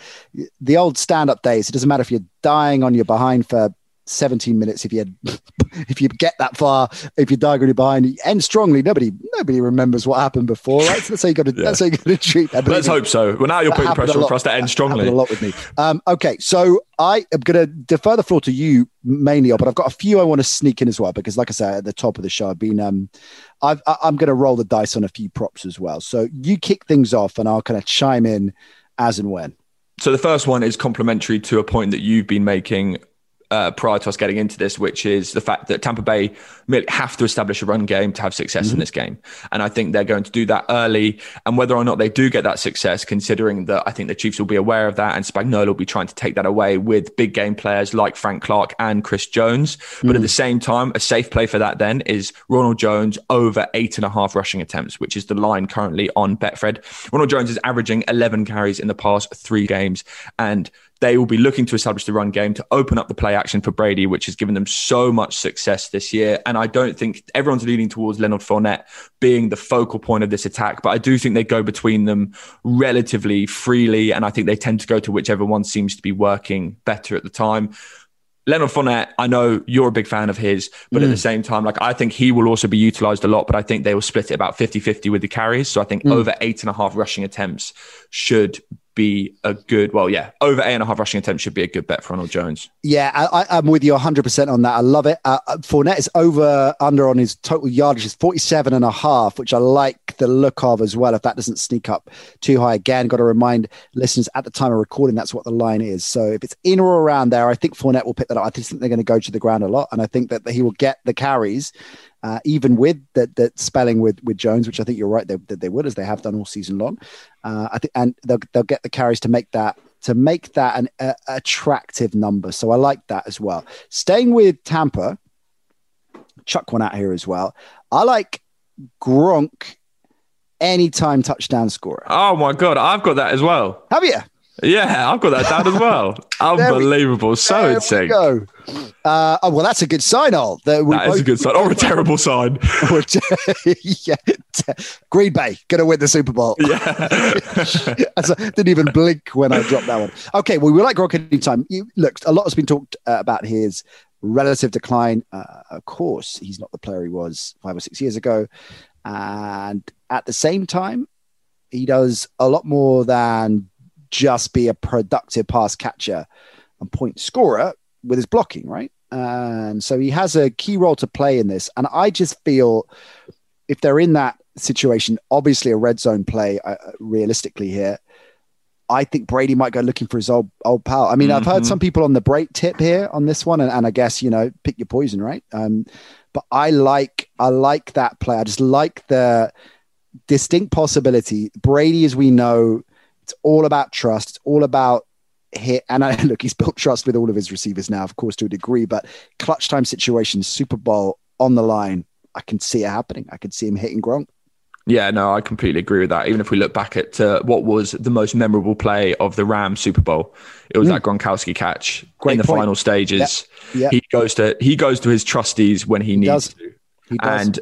the old stand up days. It doesn't matter if you're dying on your behind for 17 minutes if you had, <laughs> if you get that far if you're diagonally behind you end strongly nobody nobody remembers what happened before right? So that's how you got to yeah. that's how you got to treat that. Let's hope so. Well now you're putting pressure on for us to end strongly. a lot with me. Um, okay so I am going to defer the floor to you mainly but I've got a few I want to sneak in as well because like I said at the top of the show I've been um I've, I'm going to roll the dice on a few props as well. So you kick things off and I'll kind of chime in as and when. So the first one is complementary to a point that you've been making uh, prior to us getting into this, which is the fact that Tampa Bay have to establish a run game to have success mm-hmm. in this game. And I think they're going to do that early. And whether or not they do get that success, considering that I think the Chiefs will be aware of that and Spagnuolo will be trying to take that away with big game players like Frank Clark and Chris Jones. Mm-hmm. But at mm. the same time, a safe play for that then is Ronald Jones over eight and a half rushing attempts, which is the line currently on Betfred. Ronald Jones is averaging 11 carries in the past three games. And they will be looking to establish the run game to open up the play action for Brady, which has given them so much success this year. And I don't think everyone's leaning towards Leonard Fournette being the focal point of this attack, but I do think they go between them relatively freely. And I think they tend to go to whichever one seems to be working better at the time. Leonard Fournette, I know you're a big fan of his, but mm. at the mm. same time, like I think he will also be utilized a lot, but I think they will split it about 50 50 with the carries. So I think mm. over eight and a half rushing attempts should be a good, well, yeah, over eight and a half rushing attempts should be a good bet for Ronald Jones. Yeah, I, am with you 100% on that. I love it. Uh, uh, Fournette is over under on his total yardage is 47 and a half, which I like the look of as well. If that doesn't sneak up too high, again, got to remind listeners at the time of recording, that's what the line is. So if it's in or around there, I think Fournette will pick that up. I just think they're going to go to the ground a lot. And I think that he will get the carries uh, even with that that spelling with with Jones, which I think you're right that they, they, would, as they have done all season long. Uh, I think, and they'll they'll get the carries to make that to make that an uh, attractive number. So I like that as well. Staying with Tampa, chuck one out here as well. I like Gronk anytime touchdown scorer. Oh my god, I've got that as well. Have you? Yeah, I've got that down as well. <laughs> Unbelievable. We, so insane. Go. Uh, oh, well, that's a good sign, Al. That, that is a good sign, or a terrible sign. <laughs> <laughs> yeah. Green Bay going to win the Super Bowl. Yeah. I didn't even blink when I dropped that one. Okay, well, we like Gronk anytime. You, look, a lot has been talked uh, about his relative decline. Uh, of course, he's not the player he was five or six years ago. And at the same time, he does a lot more than just be a productive pass catcher and point scorer with his blocking, right? And so he has a key role to play in this. And I just feel if they're in that situation, obviously a red zone play, uh, realistically here, I think Brady might go looking for his old old pal. I mean, mm-hmm. I've heard mm-hmm. some people on the break tip here on this one, and, and I guess you know, pick your poison, right? Um, but I like I like that play. I just like the distinct possibility. Brady, as we know, it's all about trust. It's all about hit. and I <laughs> look, he's built trust with all of his receivers now, of course, to a degree, but clutch time situations, Super Bowl on the line, I can see it happening. I can see him hitting Gronk. Yeah, no, I completely agree with that. Even if we look back at uh, what was the most memorable play of the Rams Super Bowl, it was mm. that Gronkowski catch Great in the point. final stages. Yep. Yep. He goes to he goes to his trustees when he, he needs does. to, and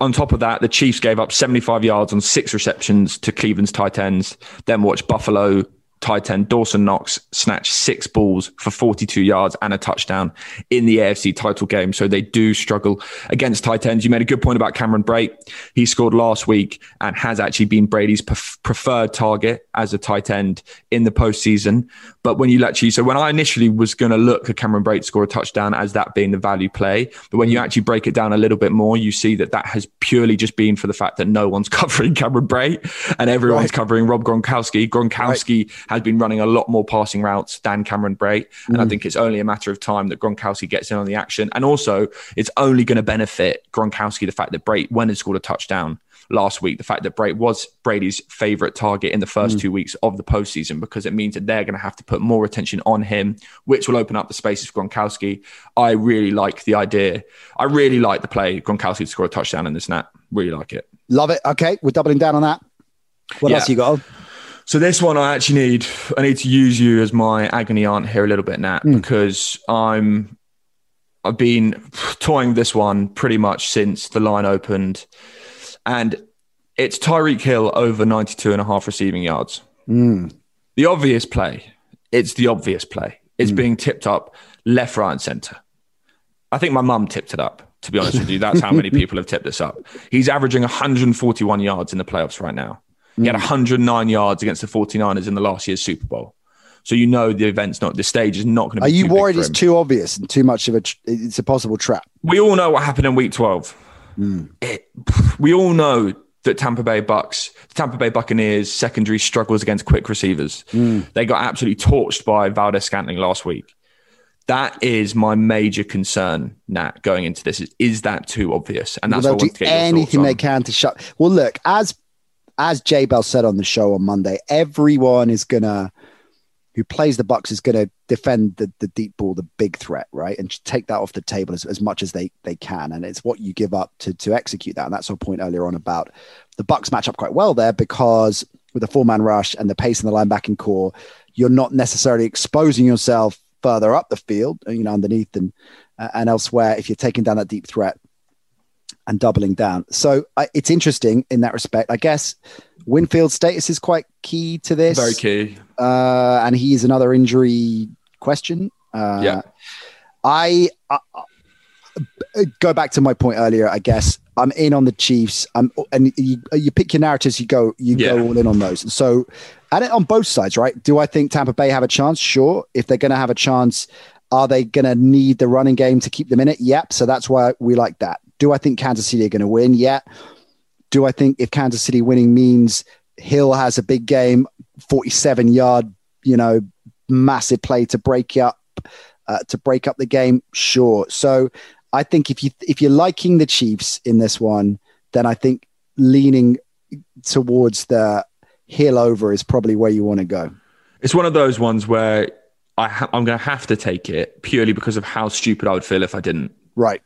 on top of that, the Chiefs gave up 75 yards on six receptions to Cleveland's tight ends. Then watch Buffalo tight end Dawson Knox snatched six balls for 42 yards and a touchdown in the AFC title game. So they do struggle against tight ends. You made a good point about Cameron Brate. He scored last week and has actually been Brady's preferred target as a tight end in the postseason. But when you actually, so when I initially was going to look at Cameron Brate score a touchdown as that being the value play, but when you actually break it down a little bit more, you see that that has purely just been for the fact that no one's <laughs> covering Cameron Brate and everyone's right. covering Rob Gronkowski. Gronkowski right has been running a lot more passing routes than Cameron Brate. And mm. I think it's only a matter of time that Gronkowski gets in on the action. And also, it's only going to benefit Gronkowski the fact that Brate, went and scored a touchdown last week. The fact that Brate was Brady's favorite target in the first mm. two weeks of the postseason, because it means that they're going to have to put more attention on him, which will open up the spaces for Gronkowski. I really like the idea. I really like the play Gronkowski to score a touchdown in this snap. Really like it. Love it. Okay, we're doubling down on that. What yeah. else you got? So this one, I actually need I need to use you as my agony aunt here a little bit, Nat, mm. because I'm I've been toying this one pretty much since the line opened, and it's Tyreek Hill over 92 and a half receiving yards. Mm. The obvious play. It's the obvious play. It's mm. being tipped up left, right, and center. I think my mum tipped it up. To be honest with you, that's how many <laughs> people have tipped this up. He's averaging 141 yards in the playoffs right now. He had 109 yards against the 49ers in the last year's Super Bowl. So you know the event's not, the stage is not going to be. Are you worried it's too obvious and too much of a, it's a possible trap? We all know what happened in week 12. Mm. It, we all know that Tampa Bay Bucks, Tampa Bay Buccaneers secondary struggles against quick receivers. Mm. They got absolutely torched by Valdes-Scantling last week. That is my major concern, Nat, going into this. Is, is that too obvious? And that's well, they'll do anything they can to shut. Well, look, as as Jay Bell said on the show on Monday, everyone is gonna who plays the Bucks is to defend the, the deep ball, the big threat, right, and take that off the table as, as much as they they can. And it's what you give up to to execute that. And that's our point earlier on about the Bucks match up quite well there because with the four man rush and the pace in the linebacking corps, you're not necessarily exposing yourself further up the field, you know, underneath and uh, and elsewhere if you're taking down that deep threat and doubling down. So I, it's interesting in that respect. I guess Winfield's status is quite key to this. Very key. Uh, and he is another injury question. Uh, yeah. I, I, go back to my point earlier. I guess I'm in on the Chiefs. I'm, and you, you pick your narratives. You go you yeah. go all in on those. So, and on both sides, right? Do I think Tampa Bay have a chance? Sure. If they're going to have a chance, are they going to need the running game to keep them in it? Yep. So that's why we like that. Do I think Kansas City are going to win? Yeah. Do I think if Kansas City winning means Hill has a big game, 47 yard, you know, massive play to break up, uh, to break up the game? Sure. So I think if you if you're liking the Chiefs in this one, then I think leaning towards the Hill over is probably where you want to go. It's one of those ones where I ha- I'm going to have to take it purely because of how stupid I would feel if I didn't. Right.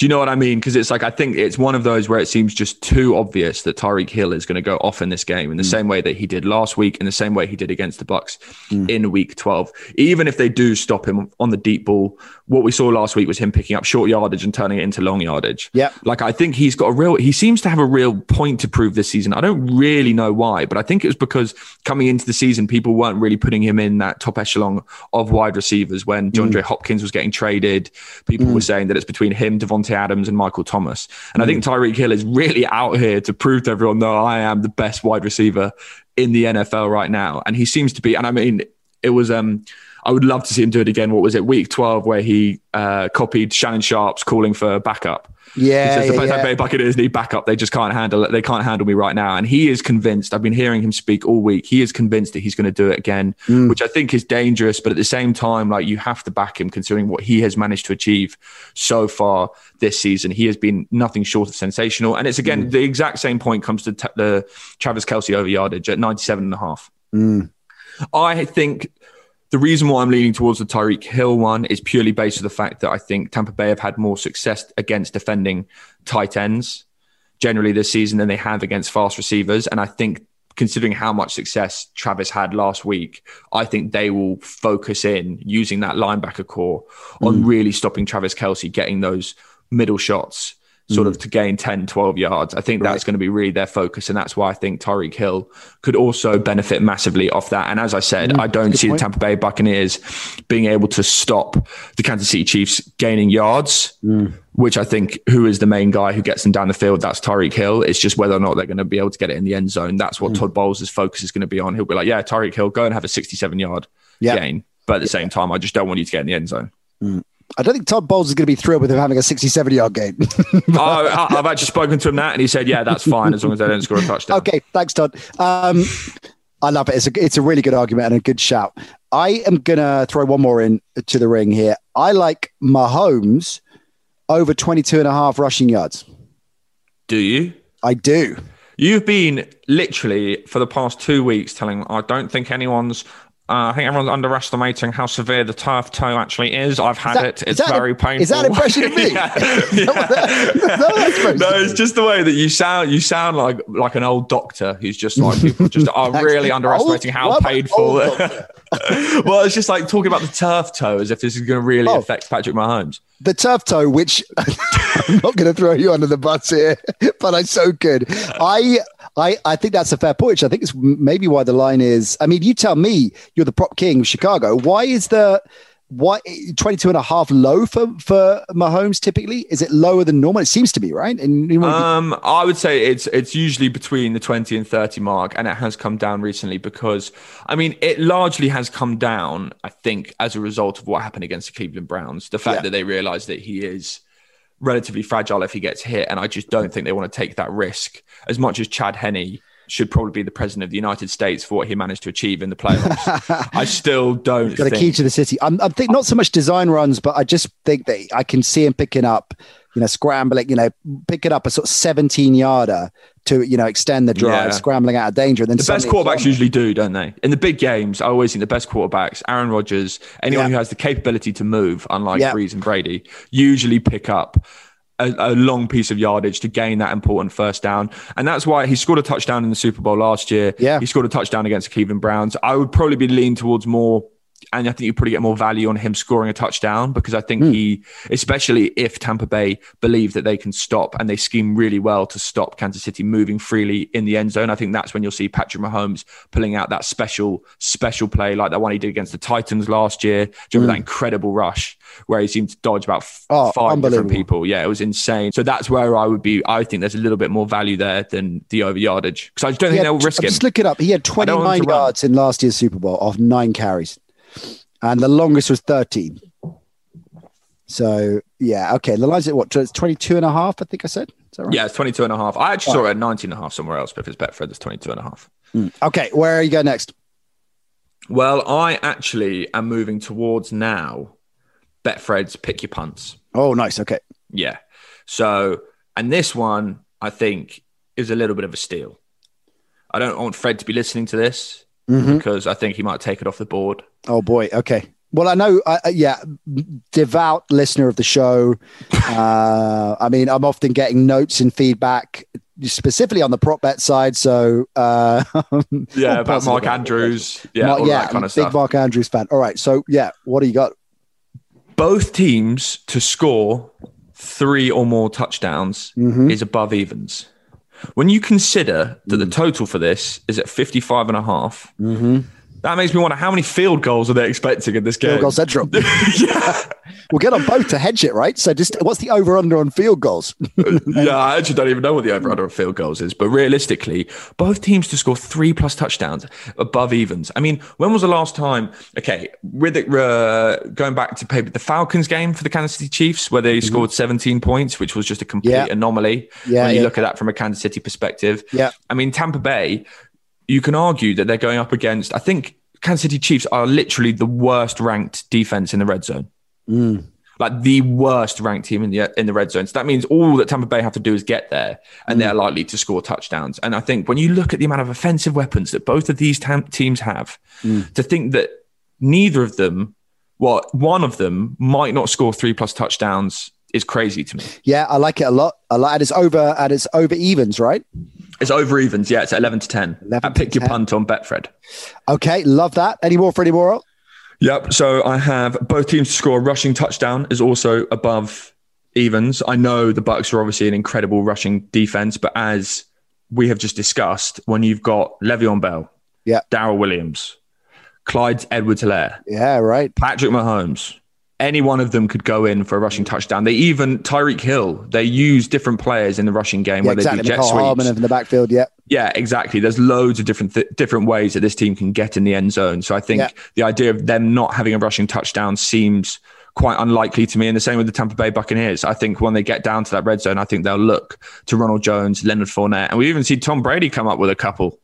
Do you know what I mean? Because it's like I think it's one of those where it seems just too obvious that Tyreek Hill is going to go off in this game in the mm. same way that he did last week, in the same way he did against the Bucks mm. in Week 12. Even if they do stop him on the deep ball, what we saw last week was him picking up short yardage and turning it into long yardage. Yeah, like I think he's got a real. He seems to have a real point to prove this season. I don't really know why, but I think it was because coming into the season, people weren't really putting him in that top echelon of wide receivers. When DeAndre mm. Hopkins was getting traded, people mm. were saying that it's between him, Davante Adams, and Michael Thomas. And mm. I think hmm. Tyreek Hill is really out here to prove to everyone, no, I am the best wide receiver in the NFL right now. And he seems to be, and I mean, it was um I would love to see him do it again. What was it, week 12, where he uh, copied Shannon Sharpe's calling for backup? Yeah, he says, the yeah, Bay Buccaneers need backup. They just can't handle it. They can't handle me right now. And he is convinced. I've been hearing him speak all week. He is convinced that he's going to do it again, mm. which I think is dangerous. But at the same time, like you have to back him, considering what he has managed to achieve so far this season. He has been nothing short of sensational. And it's again mm. the exact same point comes to t- the Travis Kelce over yardage at 97 and a half. Mm. I think the reason why I'm leaning towards the Tyreek Hill one is purely based on the fact that I think Tampa Bay have had more success against defending tight ends generally this season than they have against fast receivers. And I think considering how much success Travis had last week, I think they will focus in using that linebacker corps on mm. really stopping Travis Kelce getting those middle shots sort mm. of to gain 10, 12 yards. I think right. that's going to be really their focus. And that's why I think Tyreek Hill could also benefit massively off that. And as I said, mm. I don't see point. the Tampa Bay Buccaneers being able to stop the Kansas City Chiefs gaining yards, mm. which I think who is the main guy who gets them down the field? That's Tyreek Hill. It's just whether or not they're going to be able to get it in the end zone. That's what mm. Todd Bowles' focus is going to be on. He'll be like, yeah, Tyreek Hill, go and have a 67 yard yep. gain. But at the same time, I just don't want you to get in the end zone. Mm. I don't think Todd Bowles is going to be thrilled with him having a 67 yard game. <laughs> oh, I've actually spoken to him that, and he said, "Yeah, that's fine as long as they don't score a touchdown." Okay, thanks, Todd. Um, I love it. It's a it's a really good argument and a good shout. I am gonna throw one more in to the ring here. I like Mahomes over 22 and a half rushing yards. Do you? I do. You've been literally for the past two weeks telling I don't think anyone's uh, I think everyone's underestimating how severe the turf toe actually is. I've had that, it; it's very a, painful. Is that impression of <laughs> me? yeah. <laughs> yeah. no, it's just the way that you sound. You sound like like an old doctor who's just like <laughs> people just are really underestimating how painful. well, it's just like talking about the turf toe as if this is going to really oh. affect Patrick Mahomes. The turf toe, which I'm not going to throw you under the bus here, but I'm so good. I I, I think that's a fair point. Which I think it's maybe why the line is. I mean, you tell me you're the prop king of Chicago. Why is the why 22 and a half low for for Mahomes typically? Is it lower than normal? It seems to be, right? And um, I would say it's it's usually between the 20 and 30 mark, and it has come down recently because I mean it largely has come down, I think, as a result of what happened against the Cleveland Browns. The fact yeah. that they realized that he is relatively fragile if he gets hit. And I just don't think they want to take that risk as much as Chad Henne should probably be the president of the United States for what he managed to achieve in the playoffs. <laughs> I still don't. Got think... a key to the city. I'm, I'm think not so much design runs, but I just think that I can see him picking up, you know, scrambling, you know, picking up a sort of 17 yarder to you know extend the drive, yeah. scrambling out of danger. And then the best quarterbacks usually do, don't they? In the big games, I always think the best quarterbacks, Aaron Rodgers, anyone yeah. who has the capability to move, unlike yeah. Brees and Brady, usually pick up. A, a, long piece of yardage to gain that important first down. And that's why he scored a touchdown in the Super Bowl last year. Yeah. He scored a touchdown against the Cleveland Browns. I would probably be leaning towards more and I think you probably get more value on him scoring a touchdown because I think mm. he, especially if Tampa Bay believe that they can stop and they scheme really well to stop Kansas City moving freely in the end zone. I think that's when you'll see Patrick Mahomes pulling out that special, special play like that one he did against the Titans last year. Do you remember mm. that incredible rush where he seemed to dodge about oh, five different people? Yeah, it was insane. So that's where I would be. I think there's a little bit more value there than the over yardage because I just don't think they'll risk it. Just look it up. He had 29 yards in last year's Super Bowl off nine carries and the longest was 13. So yeah, okay. The line's at what? It's 22 and a half, I think I said. Is that Right? Yeah, it's 22 and a half. I actually saw it at 19 and a half somewhere else, but if it's Betfred, it's 22 and a half. Mm. Okay, where are you going next? Well, I actually am moving towards now Betfred's pick your punts. Oh, nice. Okay. Yeah. So, and this one I think is a little bit of a steal. I don't want Fred to be listening to this mm-hmm. because I think he might take it off the board. Oh boy. Okay. Well, I know, uh, yeah, devout listener of the show. <laughs> Uh, I mean, I'm often getting notes and feedback, specifically on the prop bet side. So, uh, <laughs> yeah, about Mark Andrews, yeah, Mark, yeah, kind of big stuff. Mark Andrews fan. All right, so yeah, what do you got? Both teams to score three or more touchdowns mm-hmm. is above evens. When you consider that mm. the total for this is at 55 and a half, mm-hmm that makes me wonder how many field goals are they expecting in this game? Field goal central. yeah. We'll get on both to hedge it, right? So just what's the over under on field goals? <laughs> yeah, I actually don't even know what the over under on field goals is. But realistically, both teams to score three plus touchdowns above evens. I mean, when was the last time? Okay, with it, uh, going back to paper, the Falcons game for the Kansas City Chiefs, where they mm-hmm. scored 17 points, which was just a complete yeah. anomaly. Yeah, when you yeah. look at that from a Kansas City perspective. Yeah. I mean, Tampa Bay you can argue that they're going up against, I think Kansas City Chiefs are literally the worst ranked defense in the red zone. Mm. Like the worst ranked team in the in the red zone. So that means all that Tampa Bay have to do is get there, and mm. they're likely to score touchdowns. And I think when you look at the amount of offensive weapons that both of these tam- teams have, mm. to think that neither of them, well, one of them might not score three plus touchdowns is crazy to me. Yeah, I like it a lot. I like, and it's over, and it's over evens, right? It's over evens. Yeah, it's eleven to ten. 11 I pick to your punt on Betfred. Okay, love that. Any more for any more? Yep. So I have both teams to score a rushing touchdown is also above evens. I know the Bucks are obviously an incredible rushing defense, but as we have just discussed, when you've got Le'Veon Bell, Yeah. Darrel Williams, Clyde Edwards-Helaire, Yeah, right. Patrick Mahomes, any one of them could go in for a rushing touchdown. They even Tyreek Hill. They use different players in the rushing game Yeah, where exactly. they do jet Mecole Hardman sweeps. in the backfield. Yeah, Yeah, exactly. There's loads of different th- different ways that this team can get in the end zone. So I think Yeah. the idea of them not having a rushing touchdown seems quite unlikely to me. And the same with the Tampa Bay Buccaneers. I think when they get down to that red zone, I think they'll look to Ronald Jones, Leonard Fournette, and we even see Tom Brady come up with a couple.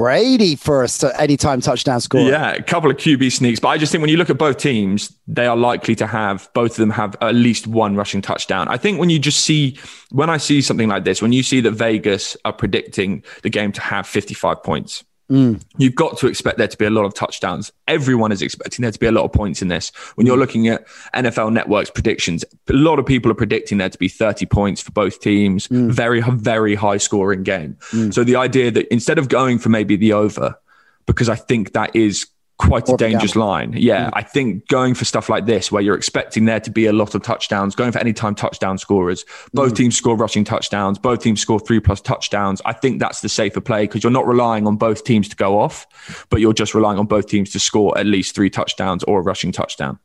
Brady first uh, anytime touchdown score. Yeah, a couple of QB sneaks. But I just think when you look at both teams, they are likely to have both of them have at least one rushing touchdown. I think when you just see when I see something like this, when you see that Vegas are predicting the game to have 55 points, Mm. you've got to expect there to be a lot of touchdowns. Everyone is expecting there to be a lot of points in this. When you're mm. looking at NFL Network's predictions, a lot of people are predicting there to be 30 points for both teams. Mm. Very, very high scoring game. So the idea that instead of going for maybe the over, because I think that is quite a More of a dangerous line. Yeah, mm. I think going for stuff like this, where you're expecting there to be a lot of touchdowns, going for anytime touchdown scorers, both mm. teams score rushing touchdowns, both teams score three plus touchdowns. I think that's the safer play because you're not relying on both teams to go off, but you're just relying on both teams to score at least three touchdowns or a rushing touchdown.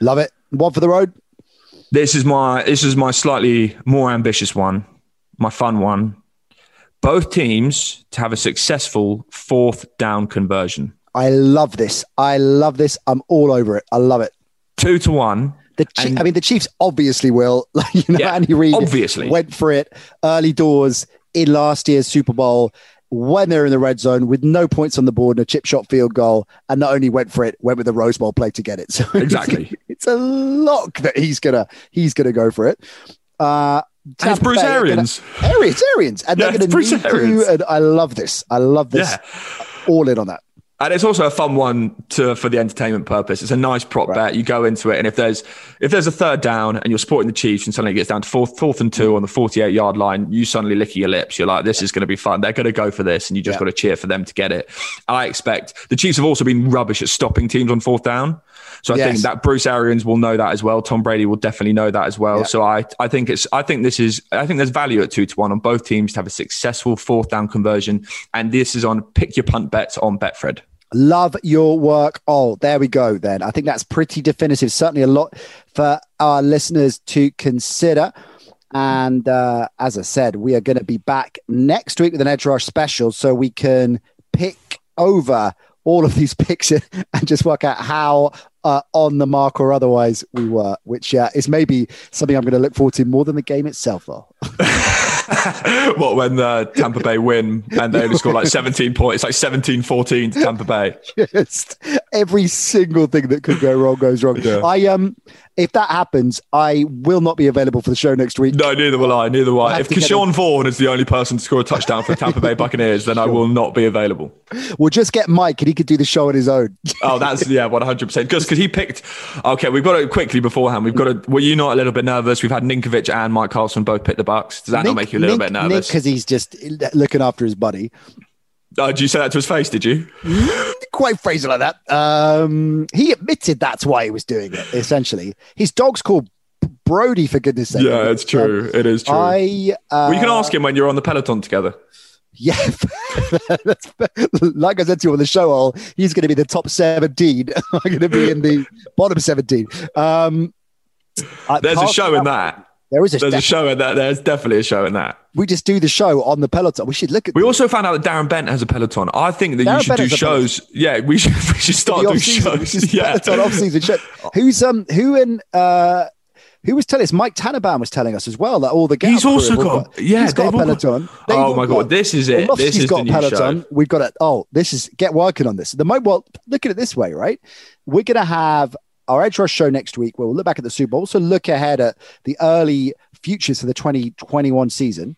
love it. One for the road. This is my this is my slightly more ambitious one, my fun one. Both teams to have a successful fourth down conversion. I love this. I love this. I'm all over it. I love it. Two to one. The And- I mean, the Chiefs obviously will. <laughs> Like, you know, Yeah, Andy Reid obviously. went for it early doors in last year's Super Bowl when they're in the red zone with no points on the board and a chip shot field goal, and not only went for it, went with the Rose Bowl play to get it. <laughs> So Exactly. <laughs> it's a lock that he's gonna he's gonna go for it. Uh, And it's Bruce Bay are gonna- Arians. Arians, Arians, and Yeah, they're going to need. Arians. And I love this. I love this. Yeah. All in on that. And it's also a fun one to for the entertainment purpose. It's a nice prop Right. bet. You go into it, and if there's if there's a third down and you're supporting the Chiefs, and suddenly it gets down to fourth fourth and two mm. on the 48 yard line, you suddenly lick your lips. You're like, this is going to be fun. They're going to go for this, and you just Yeah. got to cheer for them to get it. I expect the Chiefs have also been rubbish at stopping teams on fourth down. So I Yes. think that Bruce Arians will know that as well. Tom Brady will definitely know that as well. Yeah. So I, I think it's, I think this is, I think there's value at two to one on both teams to have a successful fourth down conversion. And this is on pick your punt bets on Betfred. Love your work. Oh, there we go. Then I think that's pretty definitive. Certainly a lot for our listeners to consider. And uh, as I said, we are going to be back next week with an Edge Rush special so we can pick over all of these <laughs> picks and just work out how uh, on the mark or otherwise we were, which uh, is maybe something I'm going to look forward to more than the game itself, though. <laughs> <laughs> what when the Tampa Bay win and they only score like 17 points, it's like 17 14 to Tampa Bay. just every single thing that could go wrong goes wrong. Yeah. I um, if that happens, I will not be available for the show next week. No, neither will I. Neither will I'll I. If to get Ke'Shawn Vaughn is the only person to score a touchdown for the Tampa Bay <laughs> Buccaneers, then I will not be available. We'll just get Mike, and he could do the show on his own. Oh, that's yeah, one hundred percent. Just because he picked. Okay, we've got to quickly beforehand. We've got to. Were you not a little bit nervous? We've had Ninkovich and Mike Carlson both pick the Bucks. Does that not make you a little bit nervous? because he's just looking after his buddy. Oh, did you say that to his face? Did you? Quite phrase it like that. Um, he admitted that's why he was doing it. Essentially, his dog's called Brody. For goodness' sake. Yeah, it's true. It is true. I uh, well, you can ask him when you're on the peloton together. Yeah, <laughs> like I said to you on the show, all he's going to be the top seventeen. <laughs> I'm going to be in the bottom seventeen. Um, There's a show in that. There is a, There's a show in that. There's definitely a show in that. We just do the show on the Peloton. We should look at We also found out that Darren Bent has a peloton. I think that Darren you should Bent do shows. Yeah, we should. <laughs> We should start doing shows. Yeah, Peloton off-season show. Who's um who in uh who was telling us? Mike Tannenbaum was telling us as well that all the Get He's also have all got- yeah, he's got a they've got- Peloton. Oh my got- god, this is it. This is got the new Peloton. show. We've got it. Oh, this is get working on this. The mo- well, look at it this way, right? We're gonna have our Edge Rush show next week where we'll look back at the Super Bowl, also look ahead at the early futures for the 2021 season.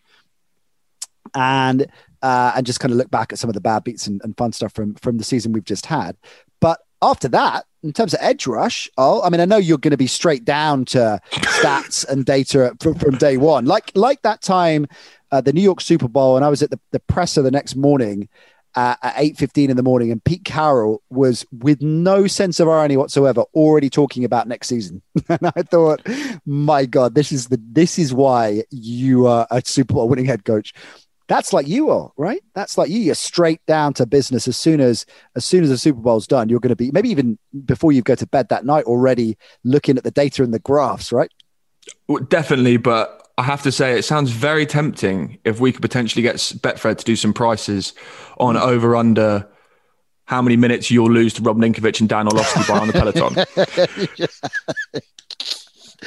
And uh, and just kind of look back at some of the bad beats and, and fun stuff from from the season we've just had. But after that, in terms of edge rush, oh, I mean, I know you're going to be straight down to stats and data from, from, day one, like like that time, uh, the New York Super Bowl, and I was at the, the presser the next morning, uh, at 8.15 in the morning and Pete Carroll was with no sense of irony whatsoever already talking about next season. <laughs> and I thought, my God, this is the this is why you are a Super Bowl winning head coach. That's like you are, right? That's like you. You're straight down to business as soon as as soon as the Super Bowl's done. You're going to be maybe even before you go to bed that night already looking at the data and the graphs, right? Well, definitely, but I have to say, it sounds very tempting if we could potentially get Betfred to do some prices on mm. over under how many minutes you'll lose to Rob Ninkovich and Dan Orlovsky by on the Peloton. <laughs>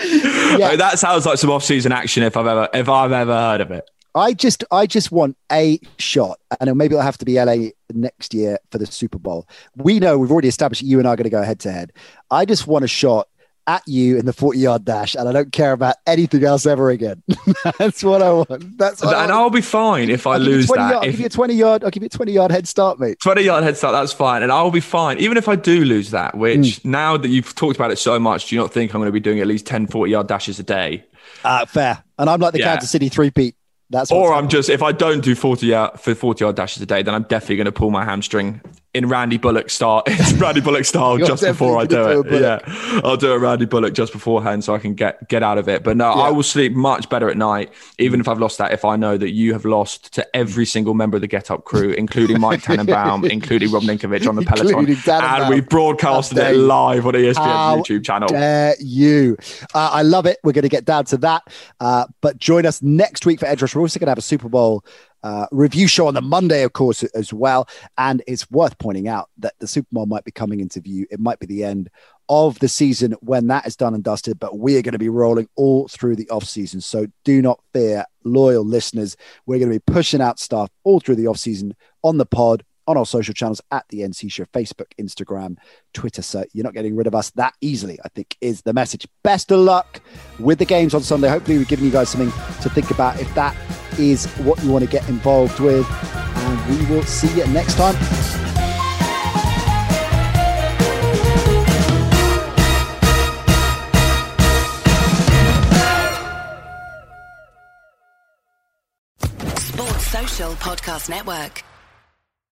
<laughs> yeah. that sounds like some off-season action if I've ever if I've ever heard of it. I just I just want a shot, and maybe it'll have to be LA next year for the Super Bowl. We know we've already established you and I are going to go head to head. I just want a shot at you in the 40 yard dash and I don't care about anything else ever again. <laughs> That's what I want. That's what and I'll be fine if I lose that. Yard, I'll give you a 20 yard, I'll give you a 20 yard head start, mate. 20 yard head start, that's fine. And I'll be fine. Even if I do lose that, which mm. now that you've talked about it so much, do you not think I'm going to be doing at least 10 40 yard dashes a day? Uh, fair. And I'm like the yeah. Kansas City three peat. That's or I'm just if I don't do 40 yard for 40 yard dashes a day, then I'm definitely going to pull my hamstring in Randy Bullock style, <laughs> Randy Bullock style, just before I do it. Yeah, I'll do a Randy Bullock just beforehand so I can get get out of it. But no, yeah. I will sleep much better at night, even if I've lost that. If I know that you have lost to every single member of the Get Up crew, including Mike <laughs> Tannenbaum, including Rob Ninkovich on the Peloton, and we broadcasted it live on ESPN's How YouTube channel. Dare you? Uh, I love it. We're going to get down to that, uh, but join us next week for Edge Rush. We're also going to have a Super Bowl uh, review show on the Monday, of course, as well. And it's worth pointing out that the Super Bowl might be coming into view. It might be the end of the season when that is done and dusted, but we are going to be rolling all through the off season. So do not fear, loyal listeners. We're going to be pushing out stuff all through the off season on the pod on our social channels at the NC Show, Facebook, Instagram, Twitter. So you're not getting rid of us that easily, I think is the message. Best of luck with the games on Sunday. Hopefully, we've given you guys something to think about if that is what you want to get involved with. And we will see you next time. Podcast Network.